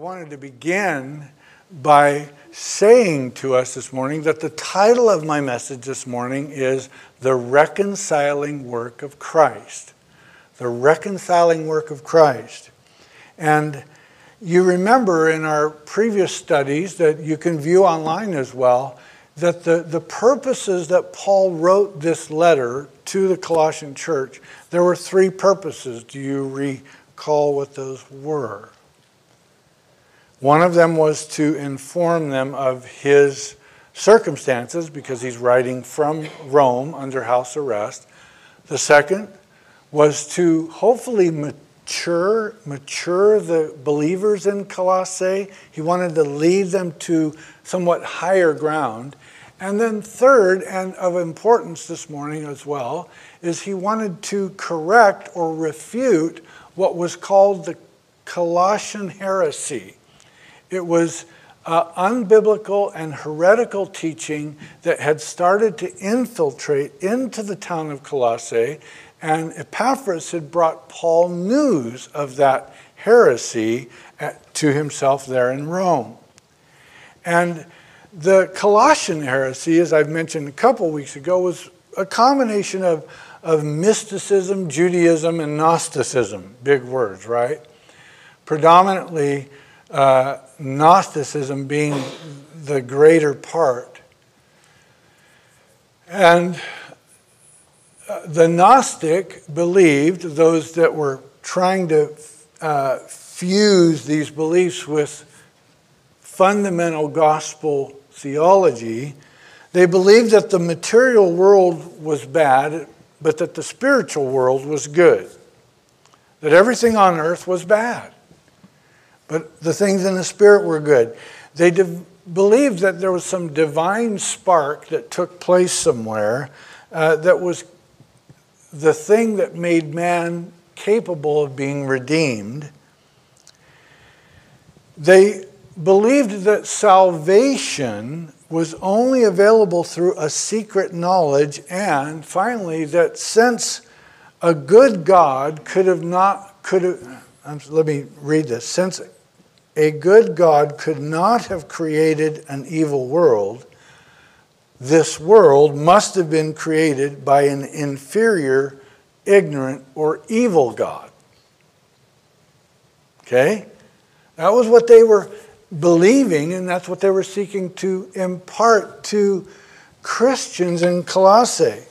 wanted to begin by saying to us this morning that the title of my message this morning is The Reconciling Work of Christ. The Reconciling Work of Christ. And you remember in our previous studies that you can view online as well that the, the purposes that Paul wrote this letter to the Colossian church, there were three purposes. Do you recall what those were? One of them was to inform them of his circumstances because he's writing from Rome under house arrest. The second was to hopefully mature mature the believers in Colossae. He wanted to lead them to somewhat higher ground. And then third and of importance this morning as well is he wanted to correct or refute what was called the Colossian heresy. It was uh, unbiblical and heretical teaching that had started to infiltrate into the town of Colossae, and Epaphras had brought Paul news of that heresy at, to himself there in Rome. And the Colossian heresy, as I've mentioned a couple weeks ago, was a combination of, of mysticism, Judaism, and Gnosticism. Big words, right? Predominantly, uh, Gnosticism being the greater part. And uh, the Gnostic believed, those that were trying to uh, fuse these beliefs with fundamental gospel theology, they believed that the material world was bad, but that the spiritual world was good. That everything on earth was bad but the things in the spirit were good. They believed that there was some divine spark that took place somewhere uh, that was the thing that made man capable of being redeemed. They believed that salvation was only available through a secret knowledge, and finally, that since a good God could have not, could have, let me read this, since a good God could not have created an evil world. This world must have been created by an inferior, ignorant, or evil God. Okay? That was what they were believing, and that's what they were seeking to impart to Christians in Colossae.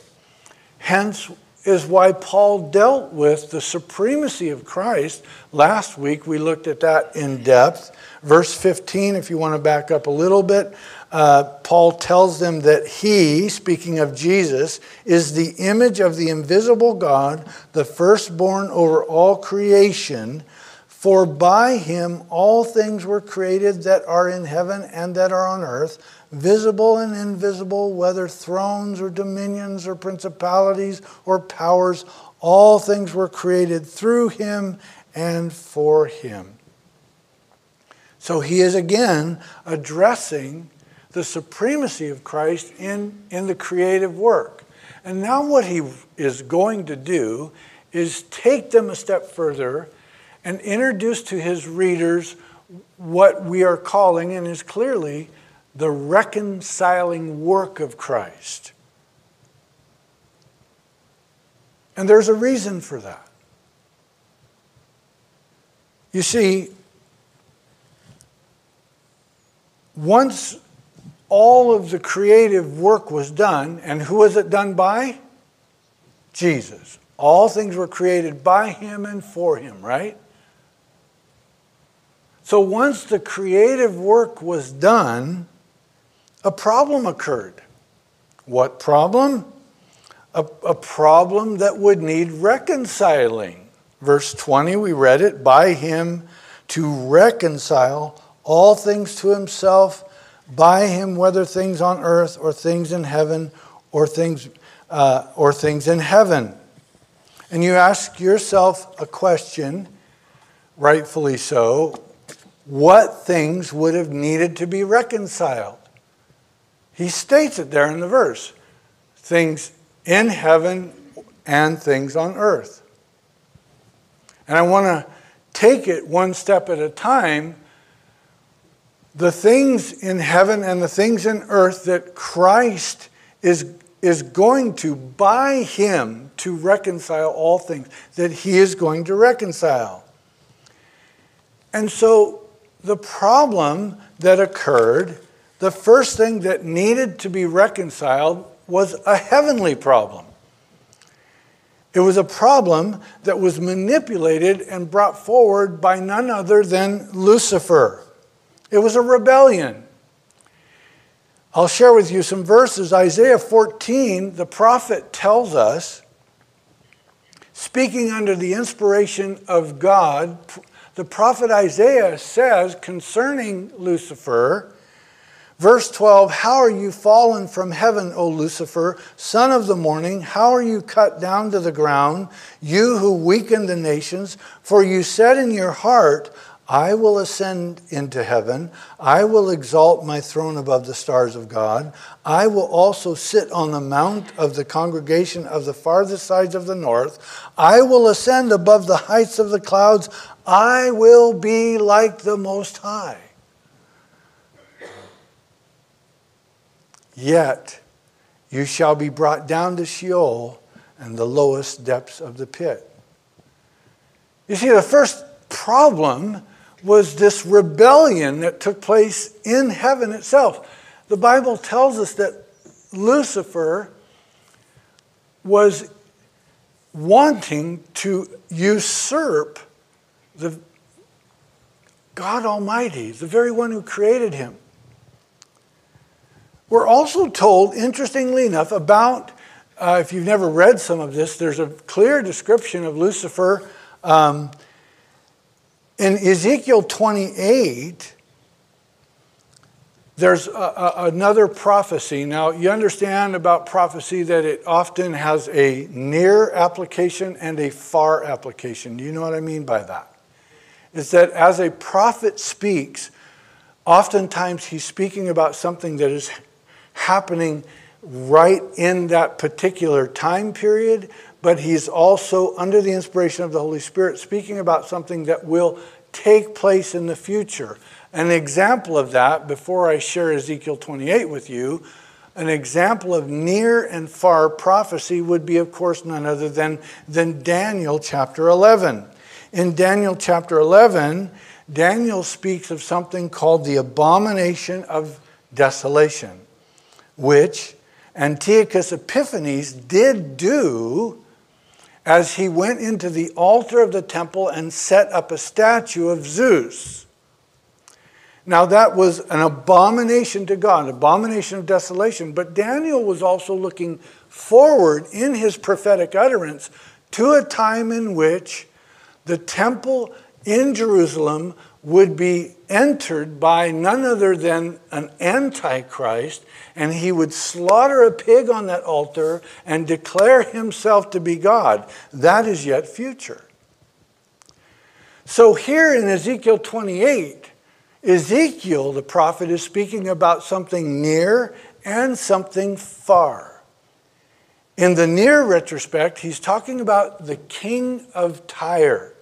Hence, is why Paul dealt with the supremacy of Christ. Last week we looked at that in depth. Verse 15, if you want to back up a little bit, uh, Paul tells them that he, speaking of Jesus, is the image of the invisible God, the firstborn over all creation. For by him all things were created that are in heaven and that are on earth visible and invisible, whether thrones or dominions or principalities or powers, all things were created through him and for him. So he is again addressing the supremacy of Christ in, in the creative work. And now, what he is going to do is take them a step further and introduce to his readers what we are calling, and is clearly the reconciling work of Christ. And there's a reason for that. You see, once all of the creative work was done, and who was it done by? Jesus. All things were created by him and for him, right? So once the creative work was done, a problem occurred. What problem? A, a, problem that would need reconciling. Verse 20, we read it by him to reconcile all things to himself, by him, whether things on earth or things in heaven or things, uh, or things in heaven. And you ask yourself a question, rightfully so what things would have needed to be reconciled? He states it there in the verse things in heaven and things on earth. And I want to take it one step at a time the things in heaven and the things in earth that Christ is, is going to, by Him, to reconcile all things, that He is going to reconcile. And so the problem that occurred, the first thing that needed to be reconciled was a heavenly problem. It was a problem that was manipulated and brought forward by none other than Lucifer. It was a rebellion. I'll share with you some verses. Isaiah 14, the prophet tells us, speaking under the inspiration of God, the prophet Isaiah says concerning Lucifer, Verse 12 How are you fallen from heaven, O Lucifer, son of the morning? How are you cut down to the ground, you who weaken the nations? For you said in your heart, I will ascend into heaven. I will exalt my throne above the stars of God. I will also sit on the mount of the congregation of the farthest sides of the north. I will ascend above the heights of the clouds. I will be like the Most High. Yet you shall be brought down to Sheol and the lowest depths of the pit. You see, the first problem was this rebellion that took place in heaven itself. The Bible tells us that Lucifer was wanting to usurp the God Almighty, the very one who created him. We're also told, interestingly enough, about, uh, if you've never read some of this, there's a clear description of Lucifer. Um, in Ezekiel 28, there's a, a, another prophecy. Now, you understand about prophecy that it often has a near application and a far application. Do you know what I mean by that? Is that as a prophet speaks, oftentimes he's speaking about something that is happening right in that particular time period, but he's also, under the inspiration of the Holy Spirit, speaking about something that will take place in the future. An example of that, before I share Ezekiel 28 with you, an example of near and far prophecy would be, of course, none other than, than Daniel chapter 11. In Daniel chapter 11, Daniel speaks of something called the abomination of desolation which Antiochus Epiphanes did do as he went into the altar of the temple and set up a statue of Zeus. Now, that was an abomination to God, an abomination of desolation. But Daniel was also looking forward in his prophetic utterance to a time in which the temple in Jerusalem would be entered by none other than an antichrist, and he would slaughter a pig on that altar and declare himself to be God. That is yet future. So, here in Ezekiel 28, Ezekiel, the prophet, is speaking about something near and something far. In the near retrospect, he's talking about the king of Tyre,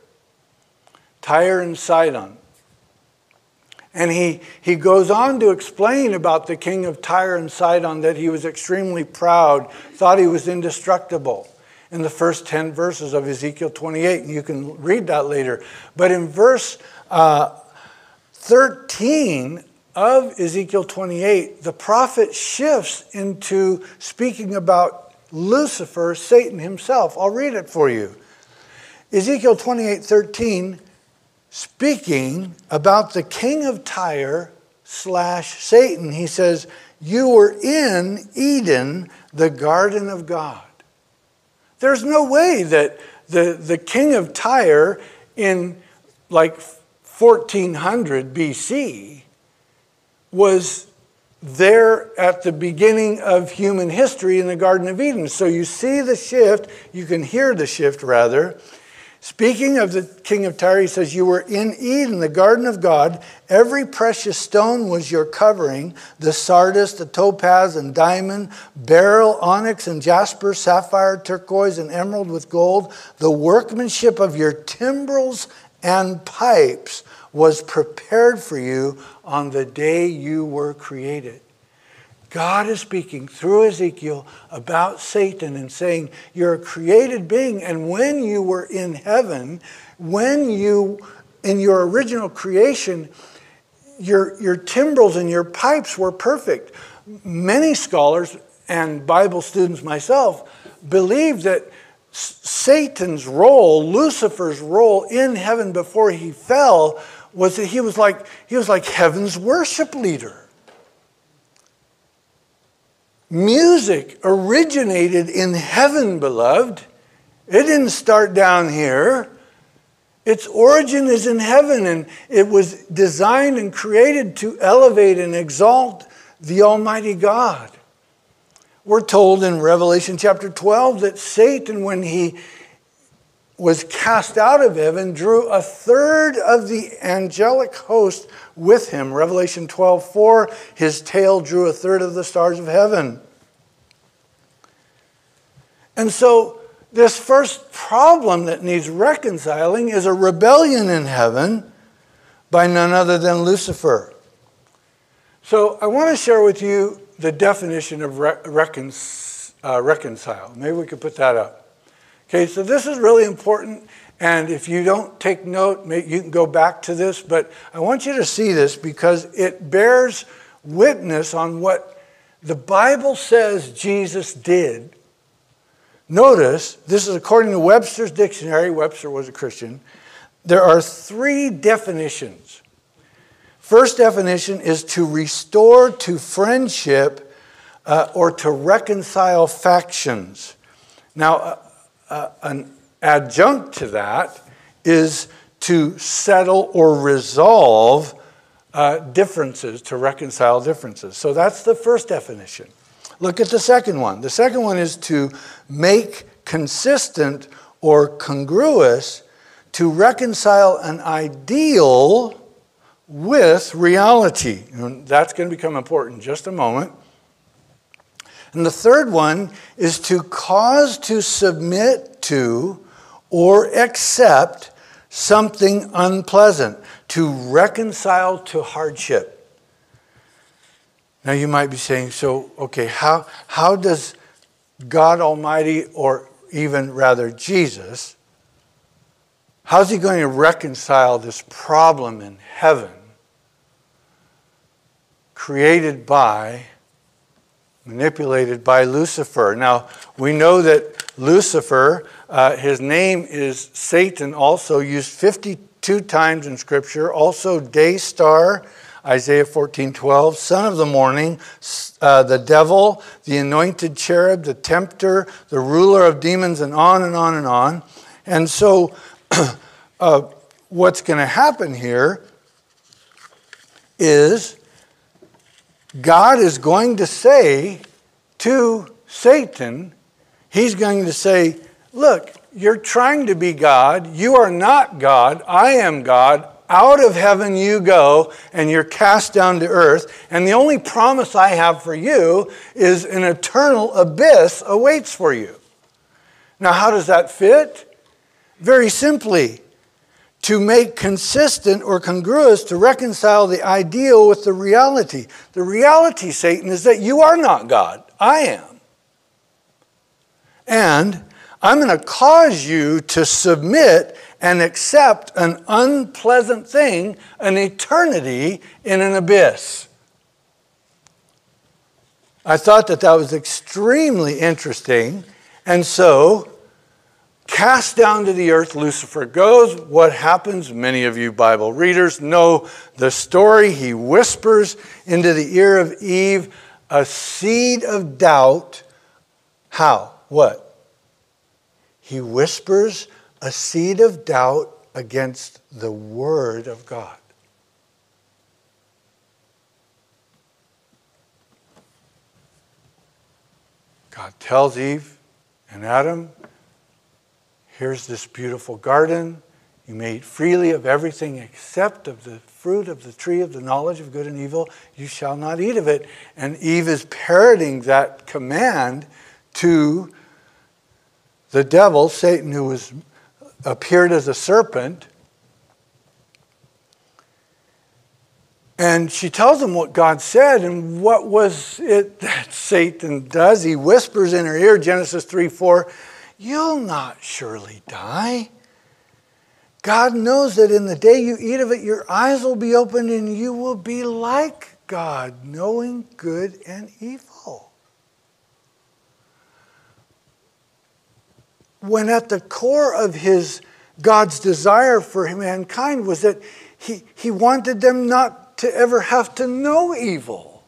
Tyre and Sidon. And he, he goes on to explain about the king of Tyre and Sidon that he was extremely proud, thought he was indestructible in the first 10 verses of Ezekiel 28. And you can read that later. But in verse uh, 13 of Ezekiel 28, the prophet shifts into speaking about Lucifer, Satan himself. I'll read it for you. Ezekiel 28 13 speaking about the king of Tyre slash Satan. He says, You were in Eden, the garden of God. There's no way that the, the king of Tyre in like 1400 BC was there at the beginning of human history in the Garden of Eden. So you see the shift, you can hear the shift rather. Speaking of the king of Tyre, he says, You were in Eden, the garden of God. Every precious stone was your covering the sardius, the topaz, and diamond, beryl, onyx, and jasper, sapphire, turquoise, and emerald with gold. The workmanship of your timbrels and pipes was prepared for you on the day you were created. God is speaking through Ezekiel about Satan and saying, You're a created being, and when you were in heaven, when you, in your original creation, your, your timbrels and your pipes were perfect. Many scholars and Bible students myself believe that Satan's role, Lucifer's role in heaven before he fell, was that he was like, he was like heaven's worship leader. Music originated in heaven, beloved. It didn't start down here. Its origin is in heaven, and it was designed and created to elevate and exalt the Almighty God. We're told in Revelation chapter 12 that Satan, when he was cast out of heaven, drew a third of the angelic host with him. Revelation 12 4, his tail drew a third of the stars of heaven. And so, this first problem that needs reconciling is a rebellion in heaven by none other than Lucifer. So, I want to share with you the definition of re- recon- uh, reconcile. Maybe we could put that up. Okay, so this is really important. And if you don't take note, you can go back to this, but I want you to see this because it bears witness on what the Bible says Jesus did. Notice, this is according to Webster's dictionary, Webster was a Christian. There are three definitions. First definition is to restore to friendship uh, or to reconcile factions. Now, uh, an adjunct to that is to settle or resolve uh, differences, to reconcile differences. So that's the first definition. Look at the second one. The second one is to make consistent or congruous, to reconcile an ideal with reality. And that's going to become important in just a moment. And the third one is to cause to submit to or accept something unpleasant, to reconcile to hardship. Now you might be saying, so, okay, how, how does God Almighty, or even rather Jesus, how's he going to reconcile this problem in heaven created by manipulated by Lucifer. Now, we know that Lucifer, uh, his name is Satan, also used 52 times in Scripture, also day star. Isaiah 14, 12, son of the morning, uh, the devil, the anointed cherub, the tempter, the ruler of demons, and on and on and on. And so, uh, what's going to happen here is God is going to say to Satan, He's going to say, Look, you're trying to be God. You are not God. I am God. Out of heaven you go, and you're cast down to earth. And the only promise I have for you is an eternal abyss awaits for you. Now, how does that fit? Very simply, to make consistent or congruous to reconcile the ideal with the reality. The reality, Satan, is that you are not God. I am. And I'm going to cause you to submit and accept an unpleasant thing, an eternity in an abyss. I thought that that was extremely interesting. And so Cast down to the earth, Lucifer goes. What happens? Many of you Bible readers know the story. He whispers into the ear of Eve a seed of doubt. How? What? He whispers a seed of doubt against the Word of God. God tells Eve and Adam, Here's this beautiful garden. You may eat freely of everything except of the fruit of the tree of the knowledge of good and evil. You shall not eat of it. And Eve is parroting that command to the devil, Satan, who was appeared as a serpent. And she tells him what God said, and what was it that Satan does? He whispers in her ear, Genesis 3 4, You'll not surely die. God knows that in the day you eat of it, your eyes will be opened and you will be like God, knowing good and evil. When at the core of his God's desire for mankind was that he, he wanted them not to ever have to know evil.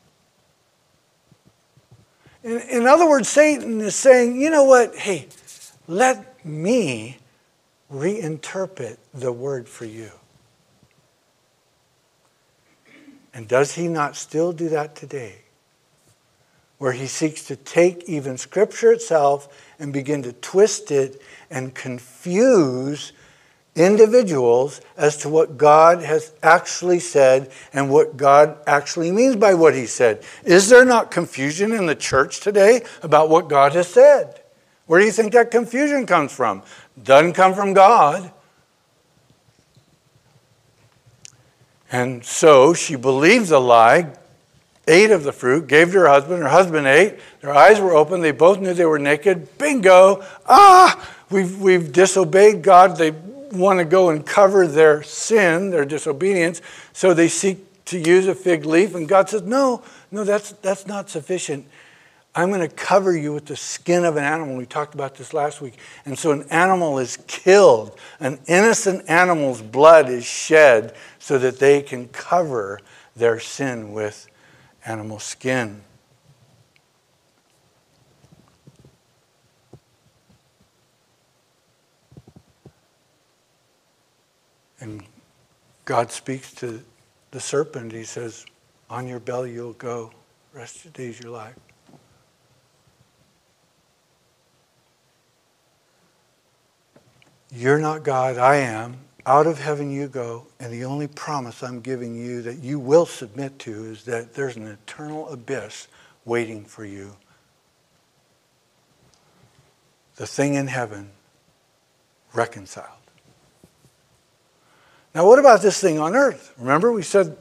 In, in other words, Satan is saying, you know what? Hey, let me reinterpret the word for you. And does he not still do that today? Where he seeks to take even Scripture itself and begin to twist it and confuse individuals as to what God has actually said and what God actually means by what he said. Is there not confusion in the church today about what God has said? Where do you think that confusion comes from? Doesn't come from God. And so she believed the lie, ate of the fruit, gave to her husband. Her husband ate. Their eyes were open. They both knew they were naked. Bingo! Ah! We've, we've disobeyed God. They want to go and cover their sin, their disobedience, so they seek to use a fig leaf. And God says, No, no, that's, that's not sufficient. I'm going to cover you with the skin of an animal. We talked about this last week. And so an animal is killed, an innocent animal's blood is shed so that they can cover their sin with animal skin. And God speaks to the serpent. He says, On your belly you'll go, rest of days your life. You're not God, I am. Out of heaven you go, and the only promise I'm giving you that you will submit to is that there's an eternal abyss waiting for you. The thing in heaven reconciled. Now, what about this thing on earth? Remember, we said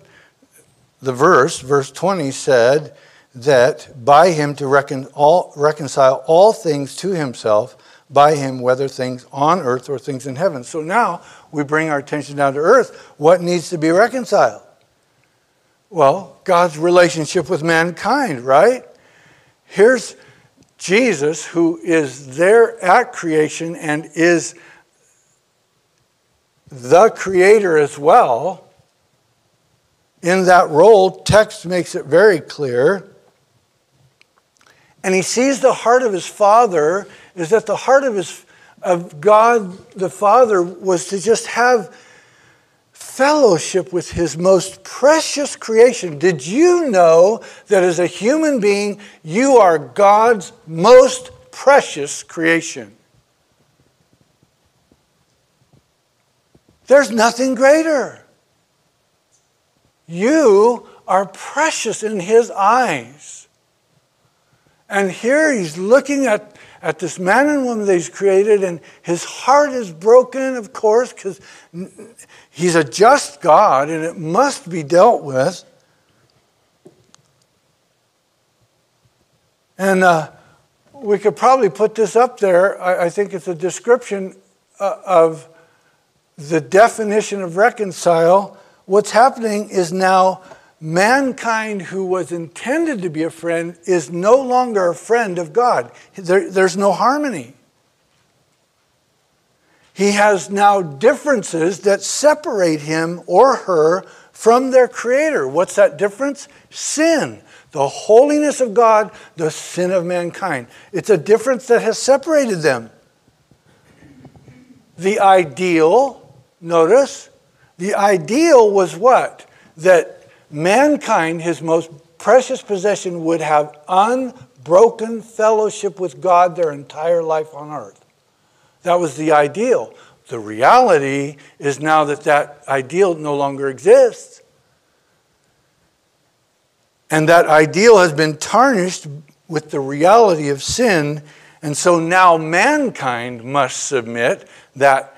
the verse, verse 20 said that by him to all, reconcile all things to himself by him, whether things on earth or things in heaven. So now we bring our attention down to earth. What needs to be reconciled? Well, God's relationship with mankind, right? Here's Jesus, who is there at creation and is the creator as well. In that role, text makes it very clear. And he sees the heart of his father is that the heart of, his, of God the Father was to just have fellowship with his most precious creation. Did you know that as a human being, you are God's most precious creation? There's nothing greater. You are precious in his eyes. And here he's looking at at this man and woman that he's created, and his heart is broken, of course, because he's a just God and it must be dealt with. And uh, we could probably put this up there. I, I think it's a description uh, of the definition of reconcile. What's happening is now mankind who was intended to be a friend is no longer a friend of God. There, there's no harmony. He has now differences that separate him or her from their Creator. What's that difference? Sin. The holiness of God, the sin of mankind. It's a difference that has separated them. The ideal, notice, the ideal was what? That mankind, his most precious possession, would have unbroken fellowship with God their entire life on earth. That was the ideal. The reality is now that that ideal no longer exists. And that ideal has been tarnished with the reality of sin. And so now mankind must submit that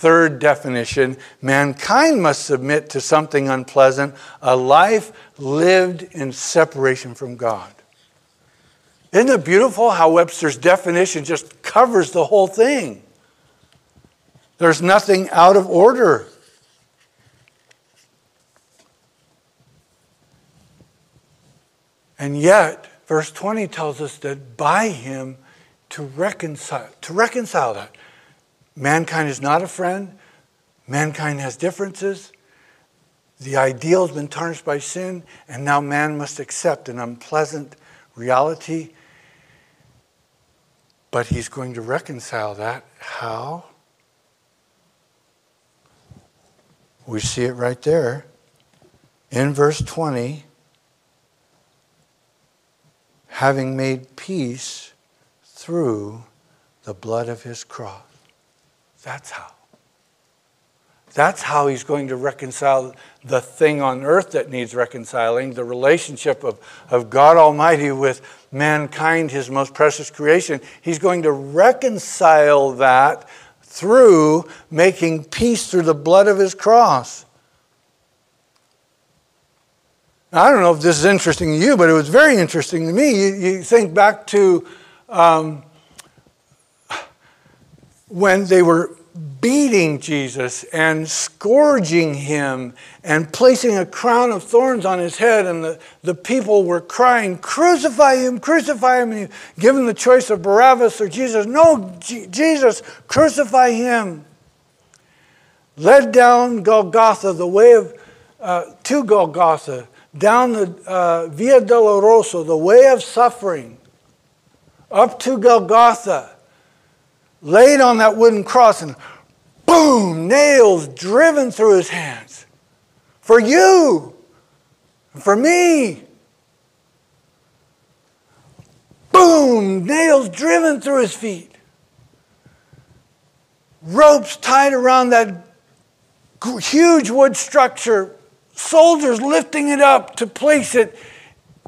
Third definition mankind must submit to something unpleasant, a life lived in separation from God. Isn't it beautiful how Webster's definition just covers the whole thing? There's nothing out of order. And yet, verse 20 tells us that by him to reconcile, to reconcile that. Mankind is not a friend. Mankind has differences. The ideal has been tarnished by sin, and now man must accept an unpleasant reality. But he's going to reconcile that. How? We see it right there in verse 20 having made peace through the blood of his cross. That's how. That's how he's going to reconcile the thing on earth that needs reconciling, the relationship of, of God Almighty with mankind, his most precious creation. He's going to reconcile that through making peace through the blood of his cross. Now, I don't know if this is interesting to you, but it was very interesting to me. You, you think back to um, when they were beating Jesus and scourging him and placing a crown of thorns on his head, and the, the people were crying, Crucify him, crucify him. And given the choice of Barabbas or Jesus, no, G- Jesus, crucify him. Led down Golgotha, the way of, uh, to Golgotha, down the uh, Via Dolorosa, the way of suffering, up to Golgotha laid on that wooden cross and boom, nails driven through his hands. For you, for me. Boom, nails driven through his feet. Ropes tied around that huge wood structure, soldiers lifting it up to place it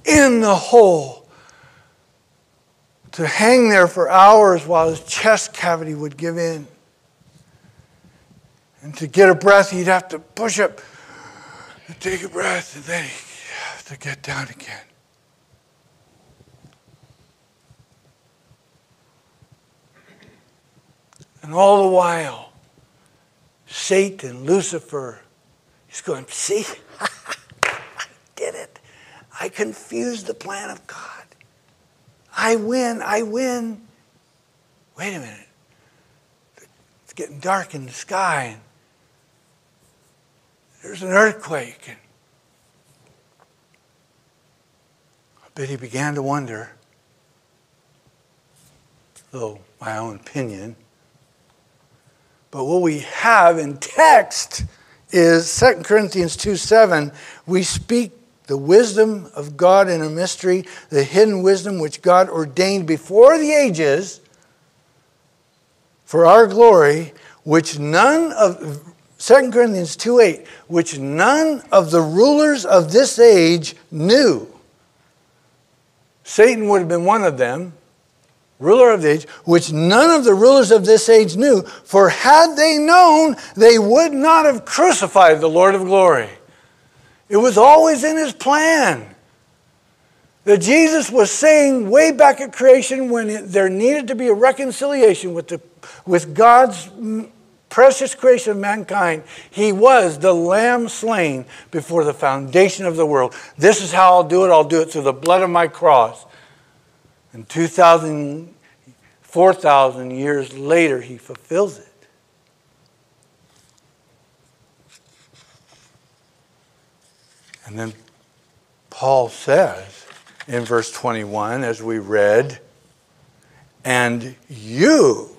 in the hole to hang there for hours while his chest cavity would give in. And to get a breath, he'd have to push up and take a breath, and then he'd have to get down again. And all the while, Satan, Lucifer, he's going, See, I did it. I confused the plan of God. I win, I win. Wait a minute. It's getting dark in the sky. And there's an earthquake. And I bet he began to wonder, though my own opinion. But what we have in text is 2 Corinthians 2 7. We speak the wisdom of God in a mystery, the hidden wisdom which God ordained before the ages for our glory, which none of 2 Corinthians 2 8, which none of the rulers of this age knew. Satan would have been one of them, ruler of the age, which none of the rulers of this age knew, for had they known, they would not have crucified the Lord of glory. It was always in his plan. That Jesus was saying way back at creation when it, there needed to be a reconciliation with, the, with God's precious creation of mankind, he was the lamb slain before the foundation of the world. This is how I'll do it. I'll do it through the blood of my cross. And 2,000, 4,000 years later, he fulfills it. And then Paul says in verse 21, as we read, and you,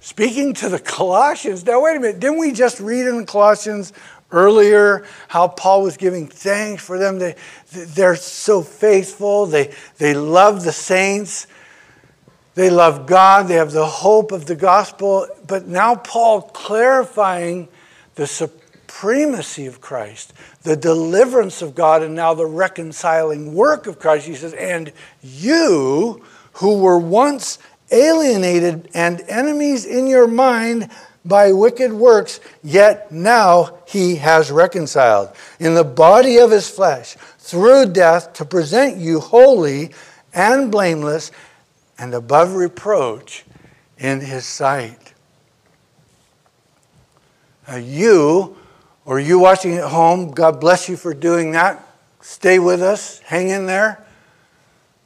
speaking to the Colossians, now wait a minute, didn't we just read in Colossians earlier how Paul was giving thanks for them? They, they're so faithful, they, they love the saints. They love God. They have the hope of the gospel. But now Paul clarifying the supremacy of Christ, the deliverance of God, and now the reconciling work of Christ. He says, And you who were once alienated and enemies in your mind by wicked works, yet now he has reconciled in the body of his flesh through death to present you holy and blameless and above reproach in his sight. Now, you, or you watching at home, God bless you for doing that. Stay with us, hang in there.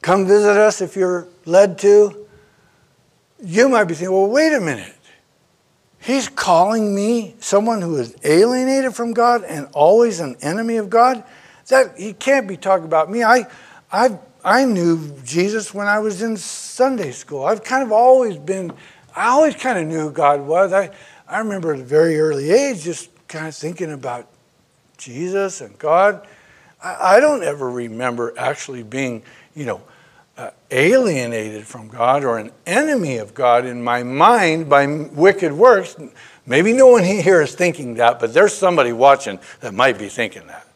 Come visit us if you're led to. You might be thinking, well, wait a minute. He's calling me someone who is alienated from God and always an enemy of God. That he can't be talking about me. I, I, I knew Jesus when I was in Sunday school. I've kind of always been, I always kind of knew who God was. I, I remember at a very early age just kind of thinking about Jesus and God. I, I don't ever remember actually being, you know, uh, alienated from God or an enemy of God in my mind by wicked works. Maybe no one here is thinking that, but there's somebody watching that might be thinking that.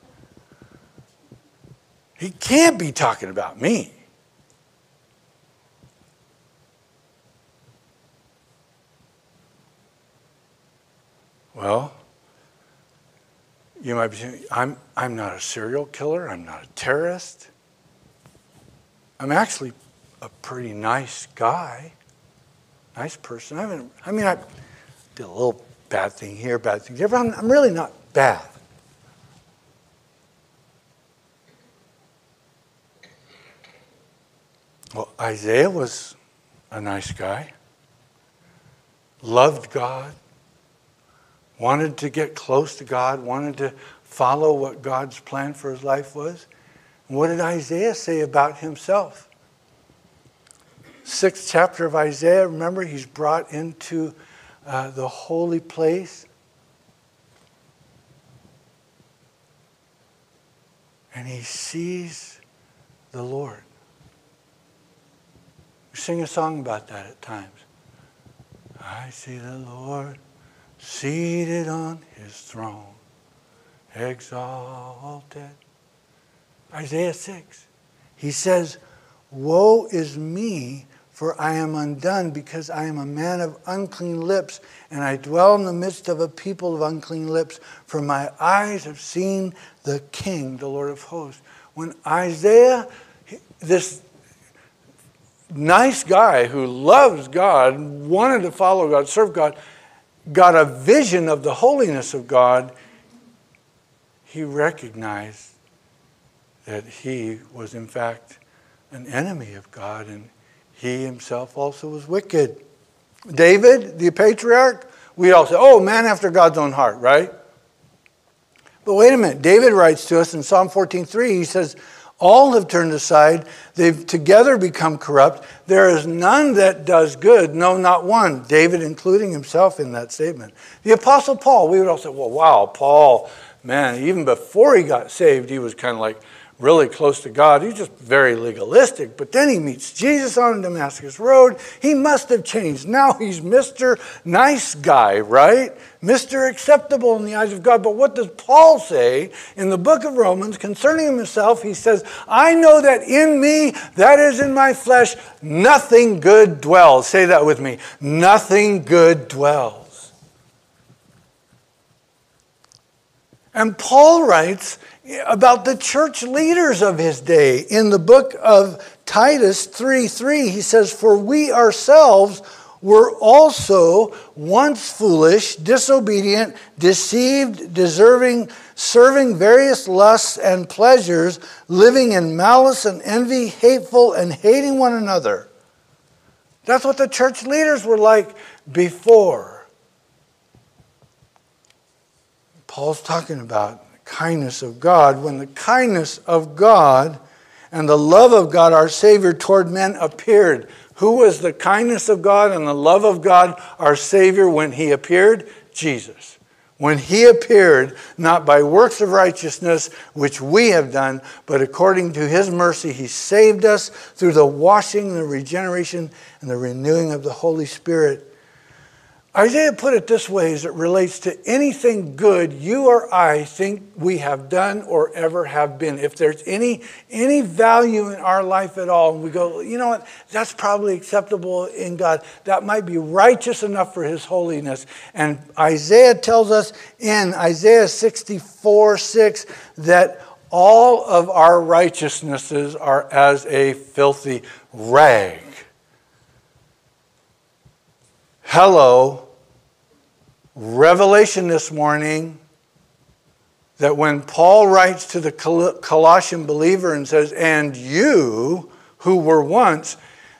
He can't be talking about me. Well, you might be saying, I'm, I'm not a serial killer, I'm not a terrorist. I'm actually a pretty nice guy, nice person. I mean, I mean, I did a little bad thing here, bad thing there, but I'm, I'm really not bad. Well, Isaiah was a nice guy, loved God, wanted to get close to God, wanted to follow what God's plan for his life was. What did Isaiah say about himself? Sixth chapter of Isaiah, remember, he's brought into uh, the holy place. And he sees the Lord. We sing a song about that at times. I see the Lord seated on his throne, exalted Isaiah 6. He says, Woe is me, for I am undone, because I am a man of unclean lips, and I dwell in the midst of a people of unclean lips, for my eyes have seen the King, the Lord of hosts. When Isaiah, this nice guy who loves God, wanted to follow God, serve God, got a vision of the holiness of God, he recognized that he was, in fact, an enemy of God and he himself also was wicked. David, the patriarch, we all say, oh, man after God's own heart, right? But wait a minute. David writes to us in Psalm 14:3, he says, all have turned aside. They've together become corrupt. There is none that does good, no, not one. David including himself in that statement. The Apostle Paul, we would all say, well, wow, Paul, man, even before he got saved, he was kind of like, really close to God. He's just very legalistic. But then he meets Jesus on the Damascus Road. He must have changed. Now he's Mr. Nice Guy, right? Mr. Acceptable in the eyes of God. But what does Paul say in the book of Romans concerning himself? He says, I know that in me, that is in my flesh, nothing good dwells. Say that with me. Nothing good dwells. And Paul writes about the church leaders of his day. In the book of Titus 3 3, he says, For we ourselves were also once foolish, disobedient, deceived, deserving, serving various lusts and pleasures, living in malice and envy, hateful, and hating one another. That's what the church leaders were like before. Paul's talking about kindness of God, when the kindness of God and the love of God, our Savior, toward men appeared. Who was the kindness of God and the love of God, our Savior, when He appeared? Jesus. When He appeared, not by works of righteousness, which we have done, but according to His mercy, He saved us through the washing, the regeneration, and the renewing of the Holy Spirit Isaiah put it this way as it relates to anything good you or I think we have done or ever have been. If there's any, any value in our life at all, and we go, you know what, that's probably acceptable in God. That might be righteous enough for His holiness. And Isaiah tells us in Isaiah 64 6 that all of our righteousnesses are as a filthy rag. Hello revelation this morning that when Paul writes to the Colossian believer and says, And you who were once,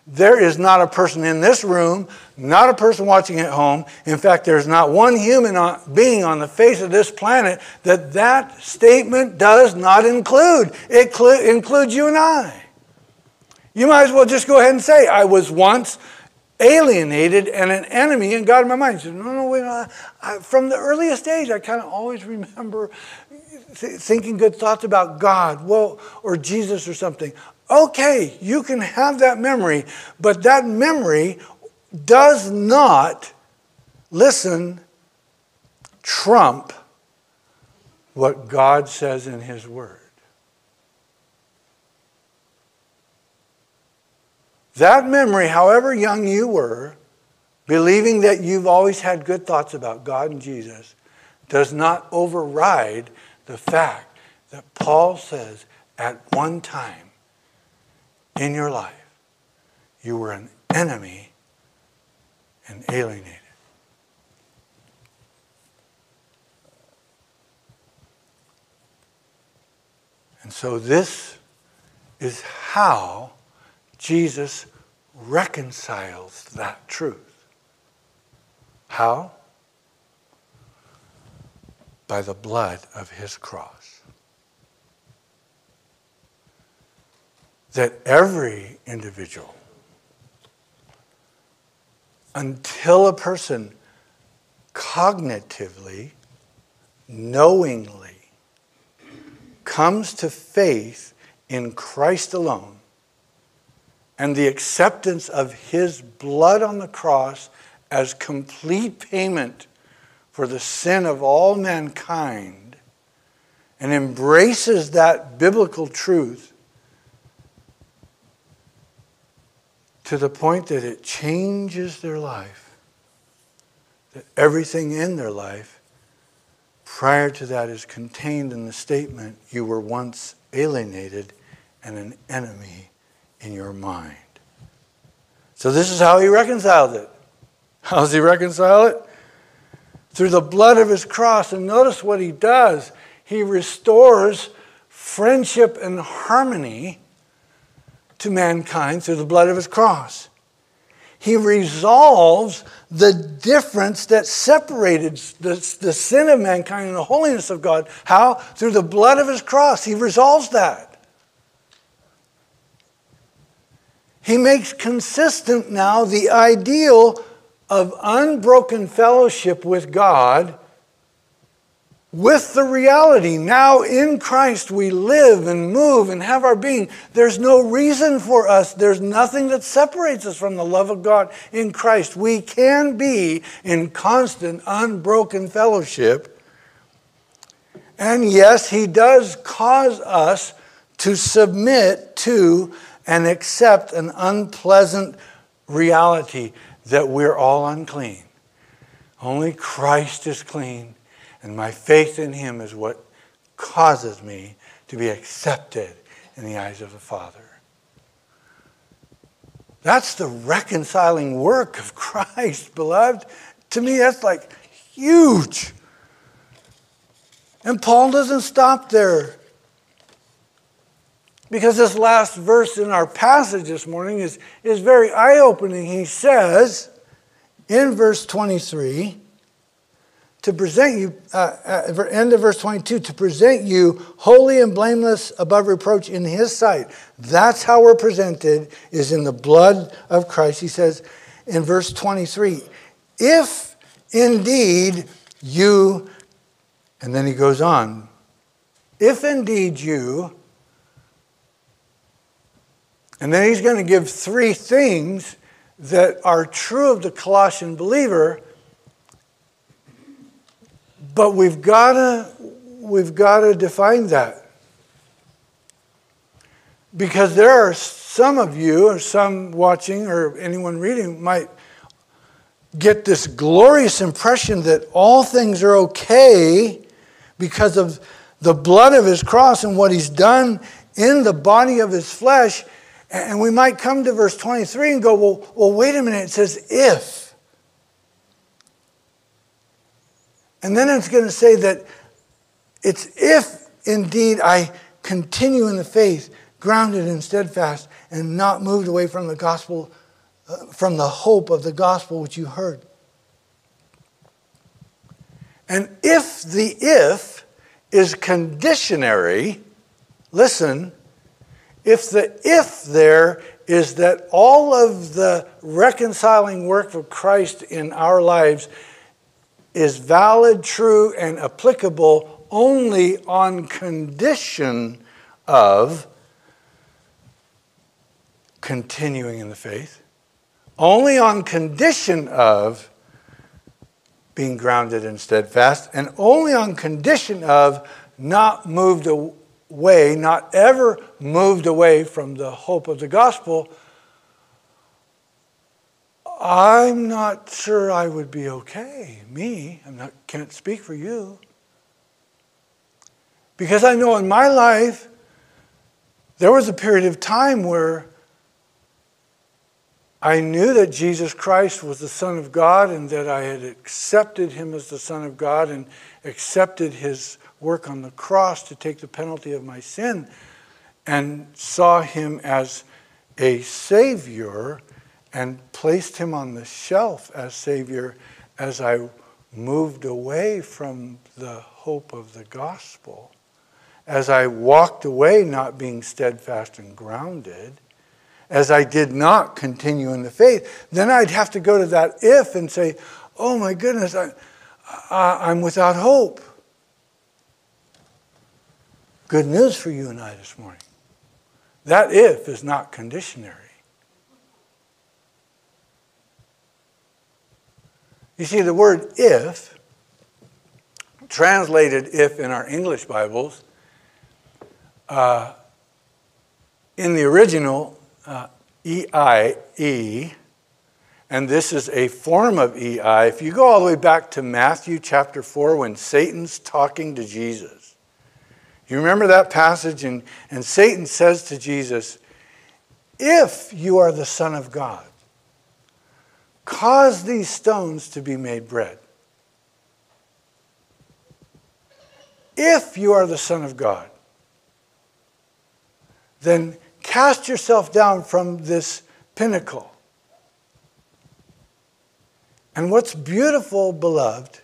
there is not a person in this room, not a person watching at home. In fact, there's not one human being on the face of this planet that that statement does not include. It includes you and I. You might as well just go ahead and say, I was once alienated and an enemy in God in my mind. He said, no, no, wait. I, I, from the earliest age, I kind of always remember th- thinking good thoughts about God, well, or Jesus or something. Okay, you can have that memory, but that memory does not, listen, trump what God says in His Word. That memory, however young you were, believing that you've always had good thoughts about God and Jesus, does not override the fact that Paul says at one time in your life, you were an enemy and alienated. And so this is how Jesus reconciles that truth. How? By the blood of his cross. That every individual, until a person cognitively, knowingly comes to faith in Christ alone, and the acceptance of his blood on the cross as complete payment for the sin of all mankind and embraces that biblical truth to the point that it changes their life, that everything in their life prior to that is contained in the statement, You were once alienated and an enemy in your mind. So, this is how he reconciled it. How does he reconcile it? Through the blood of his cross. And notice what he does he restores friendship and harmony to mankind through the blood of his cross. He resolves the difference that separated the, the sin of mankind and the holiness of God. How? Through the blood of his cross. He resolves that. He makes consistent now the ideal of unbroken fellowship with God with the reality. Now in Christ we live and move and have our being. There's no reason for us, there's nothing that separates us from the love of God in Christ. We can be in constant, unbroken fellowship. And yes, He does cause us to submit to and accept an unpleasant reality that we're all unclean. Only Christ is clean, and my faith in Him is what causes me to be accepted in the eyes of the Father. That's the reconciling work of Christ, beloved. To me, that's like huge. And Paul doesn't stop there. Because this last verse in our passage this morning is, is very eye opening. He says in verse 23, to present you, uh, uh, end of verse 22, to present you holy and blameless above reproach in his sight. That's how we're presented, is in the blood of Christ. He says in verse 23, if indeed you, and then he goes on, if indeed you, and then he's going to give three things that are true of the Colossian believer But we've got to we've got to define that. Because there are some of you, or some watching, or anyone reading, might get this glorious impression that all things are okay because of the blood of his cross and what he's done in the body of his flesh. And we might come to verse 23 and go, well, well wait a minute, it says if. And then it's going to say that it's if indeed I continue in the faith, grounded and steadfast, and not moved away from the gospel, uh, from the hope of the gospel which you heard. And if the if is conditionary, listen, if the if there is that all of the reconciling work of Christ in our lives is valid, true, and applicable only on condition of continuing in the faith, only on condition of being grounded and steadfast, and only on condition of not moved away, not ever moved away from the hope of the gospel. I'm not sure I would be okay. Me, I not can't speak for you. Because I know in my life, there was a period of time where I knew that Jesus Christ was the Son of God and that I had accepted him as the Son of God and accepted his work on the cross to take the penalty of my sin and saw him as a Savior and placed him on the shelf as Savior as I moved away from the hope of the gospel as I walked away not being steadfast and grounded, as I did not continue in the faith, then I'd have to go to that if and say, oh my goodness, I, I'm without hope. Good news for you and I this morning. That if is not conditionary. You see, the word if, translated if in our English Bibles, uh, in the original, uh, EIE, and this is a form of EI. If you go all the way back to Matthew chapter 4, when Satan's talking to Jesus, you remember that passage? And, and Satan says to Jesus, If you are the Son of God, cause these stones to be made bread. If you are the Son of God, then cast yourself down from this pinnacle. And what's beautiful, beloved,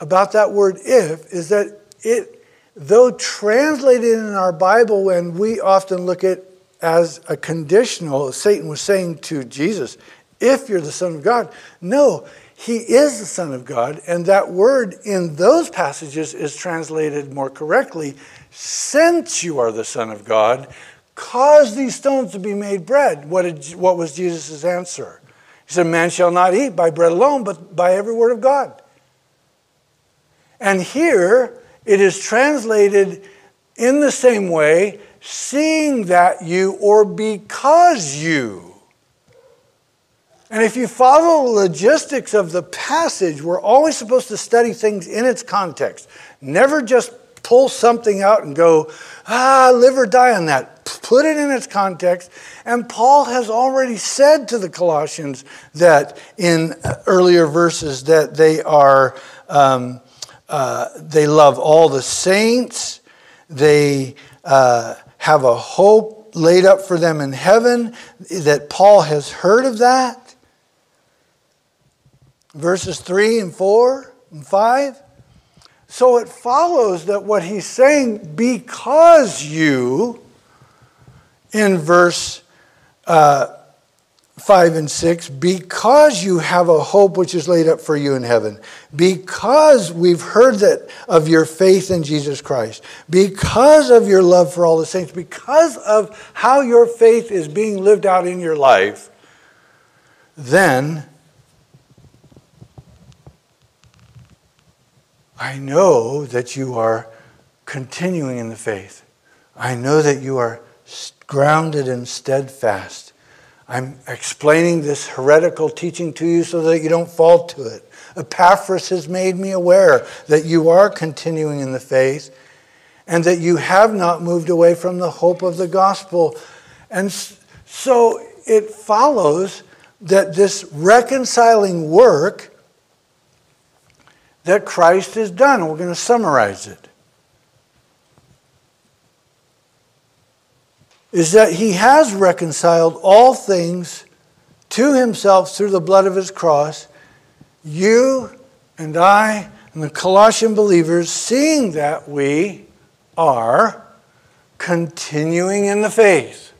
about that word if is that it, though translated in our Bible, when we often look at as a conditional, Satan was saying to Jesus, if you're the Son of God. No, he is the Son of God, and that word in those passages is translated more correctly since you are the Son of God, Cause these stones to be made bread. What, did, what was Jesus' answer? He said, Man shall not eat by bread alone, but by every word of God. And here it is translated in the same way, seeing that you or because you. And if you follow the logistics of the passage, we're always supposed to study things in its context. Never just pull something out and go, ah, live or die on that put it in its context. And Paul has already said to the Colossians that in earlier verses that they are, um, uh, they love all the saints, they uh, have a hope laid up for them in heaven, that Paul has heard of that. Verses 3 and 4 and 5. So it follows that what he's saying, because you in verse uh, 5 and 6 because you have a hope which is laid up for you in heaven, because we've heard that of your faith in Jesus Christ, because of your love for all the saints, because of how your faith is being lived out in your life, then I know that you are continuing in the faith. I know that you are grounded and steadfast. I'm explaining this heretical teaching to you so that you don't fall to it. Epaphras has made me aware that you are continuing in the faith and that you have not moved away from the hope of the gospel. And so it follows that this reconciling work that Christ has done, we're going to summarize it, is that he has reconciled all things to himself through the blood of his cross. You and I and the Colossian believers, seeing that we are continuing in the faith.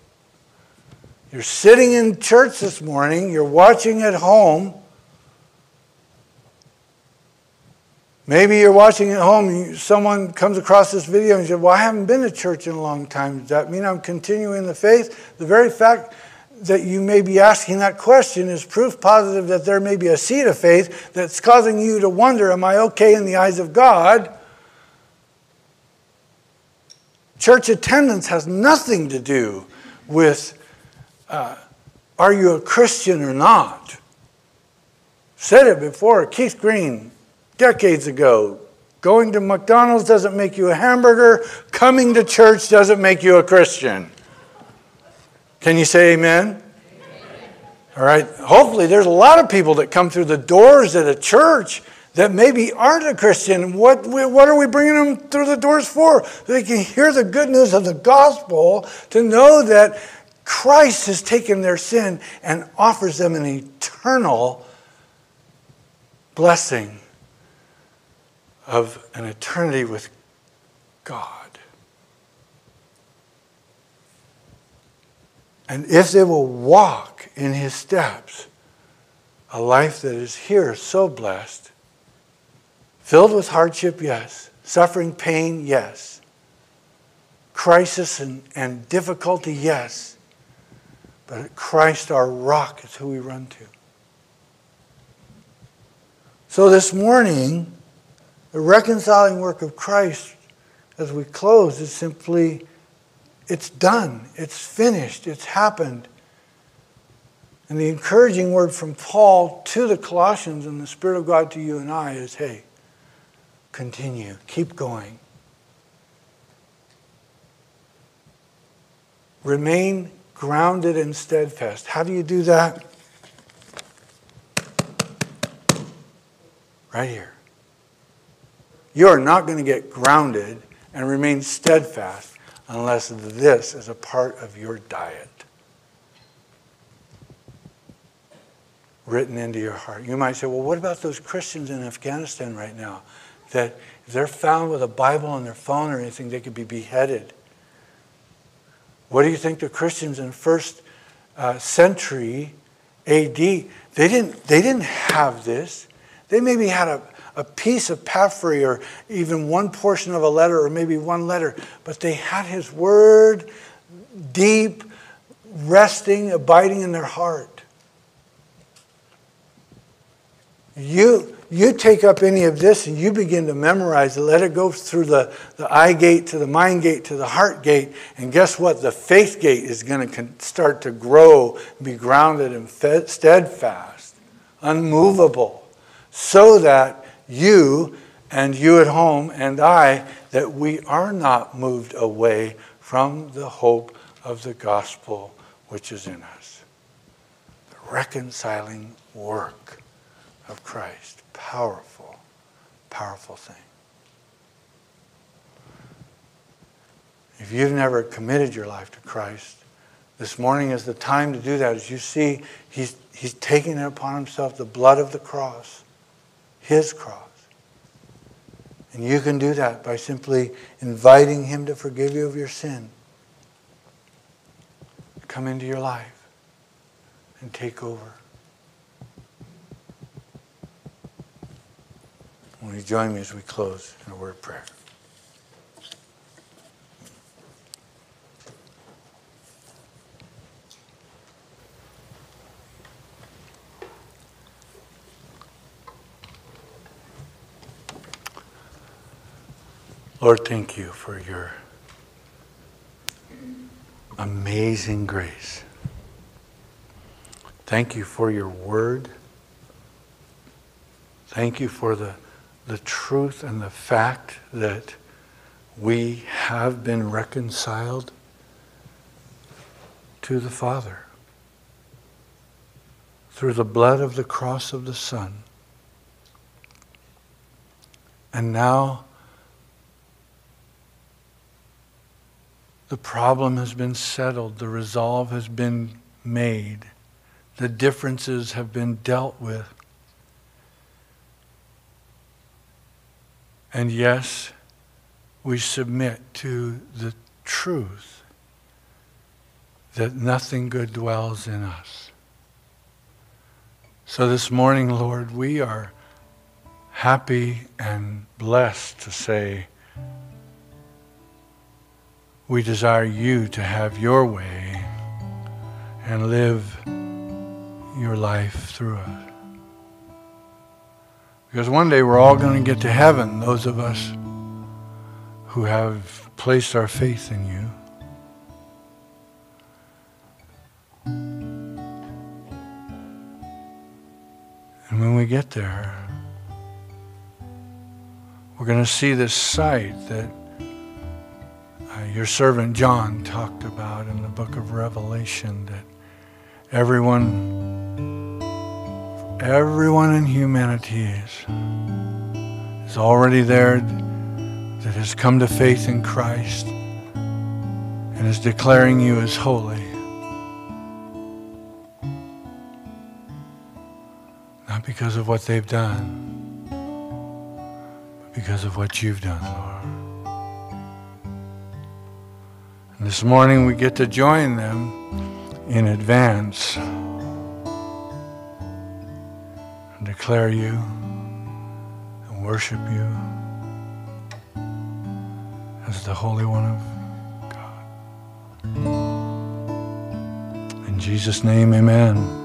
You're sitting in church this morning, you're watching at home. Maybe you're watching at home, someone comes across this video and says, Well, I haven't been to church in a long time. Does that mean I'm continuing the faith? The very fact that you may be asking that question is proof positive that there may be a seed of faith that's causing you to wonder, Am I okay in the eyes of God? Church attendance has nothing to do with uh, are you a Christian or not? Said it before, Keith Green, decades ago. Going to McDonald's doesn't make you a hamburger. Coming to church doesn't make you a Christian. Can you say amen? All right. Hopefully, there's a lot of people that come through the doors at a church that maybe aren't a Christian. What, what are we bringing them through the doors for? They can hear the good news of the gospel to know that Christ has taken their sin and offers them an eternal blessing of an eternity with God. And if they will walk in his steps, a life that is here so blessed, filled with hardship, yes, suffering, pain, yes, crisis and, and difficulty, yes, but Christ, our rock, is who we run to. So this morning, the reconciling work of Christ, as we close, is simply it's done, it's finished, it's happened. And the encouraging word from Paul to the Colossians and the Spirit of God to you and I is hey, continue, keep going. Remain grounded and steadfast. How do you do that? Right here. You are not going to get grounded and remain steadfast unless this is a part of your diet. Written into your heart. You might say, well, what about those Christians in Afghanistan right now that if they're found with a Bible on their phone or anything, they could be beheaded? What do you think the Christians in first uh, century AD, they didn't, they didn't have this. They maybe had a, a piece of papyri or even one portion of a letter or maybe one letter, but they had his word deep, resting, abiding in their heart. You, you take up any of this and you begin to memorize it, let it go through the, the eye gate to the mind gate to the heart gate, and guess what? The faith gate is going to start to grow, be grounded and steadfast, unmovable, so that you and you at home and I, that we are not moved away from the hope of the gospel which is in us. The reconciling work of Christ. Powerful, powerful thing. If you've never committed your life to Christ, this morning is the time to do that. As you see, he's, he's taking it upon himself, the blood of the cross, his cross. And you can do that by simply inviting him to forgive you of your sin. Come into your life and take over. Will you join me as we close in a word of prayer? Lord, thank you for your amazing grace. Thank you for your word. Thank you for the, the truth and the fact that we have been reconciled to the Father through the blood of the cross of the Son. And now the problem has been settled, the resolve has been made, the differences have been dealt with. And yes, we submit to the truth that nothing good dwells in us. So this morning, Lord, we are happy and blessed to say, we desire you to have your way and live your life through us. Because one day we're all going to get to heaven, those of us who have placed our faith in you. And when we get there, we're going to see this sight that uh, your servant John talked about in the book of Revelation that everyone everyone in humanity is is already there that has come to faith in Christ and is declaring you as holy. Not because of what they've done, but because of what you've done, Lord. This morning we get to join them in advance and declare you and worship you as the Holy One of God. In Jesus' name, amen.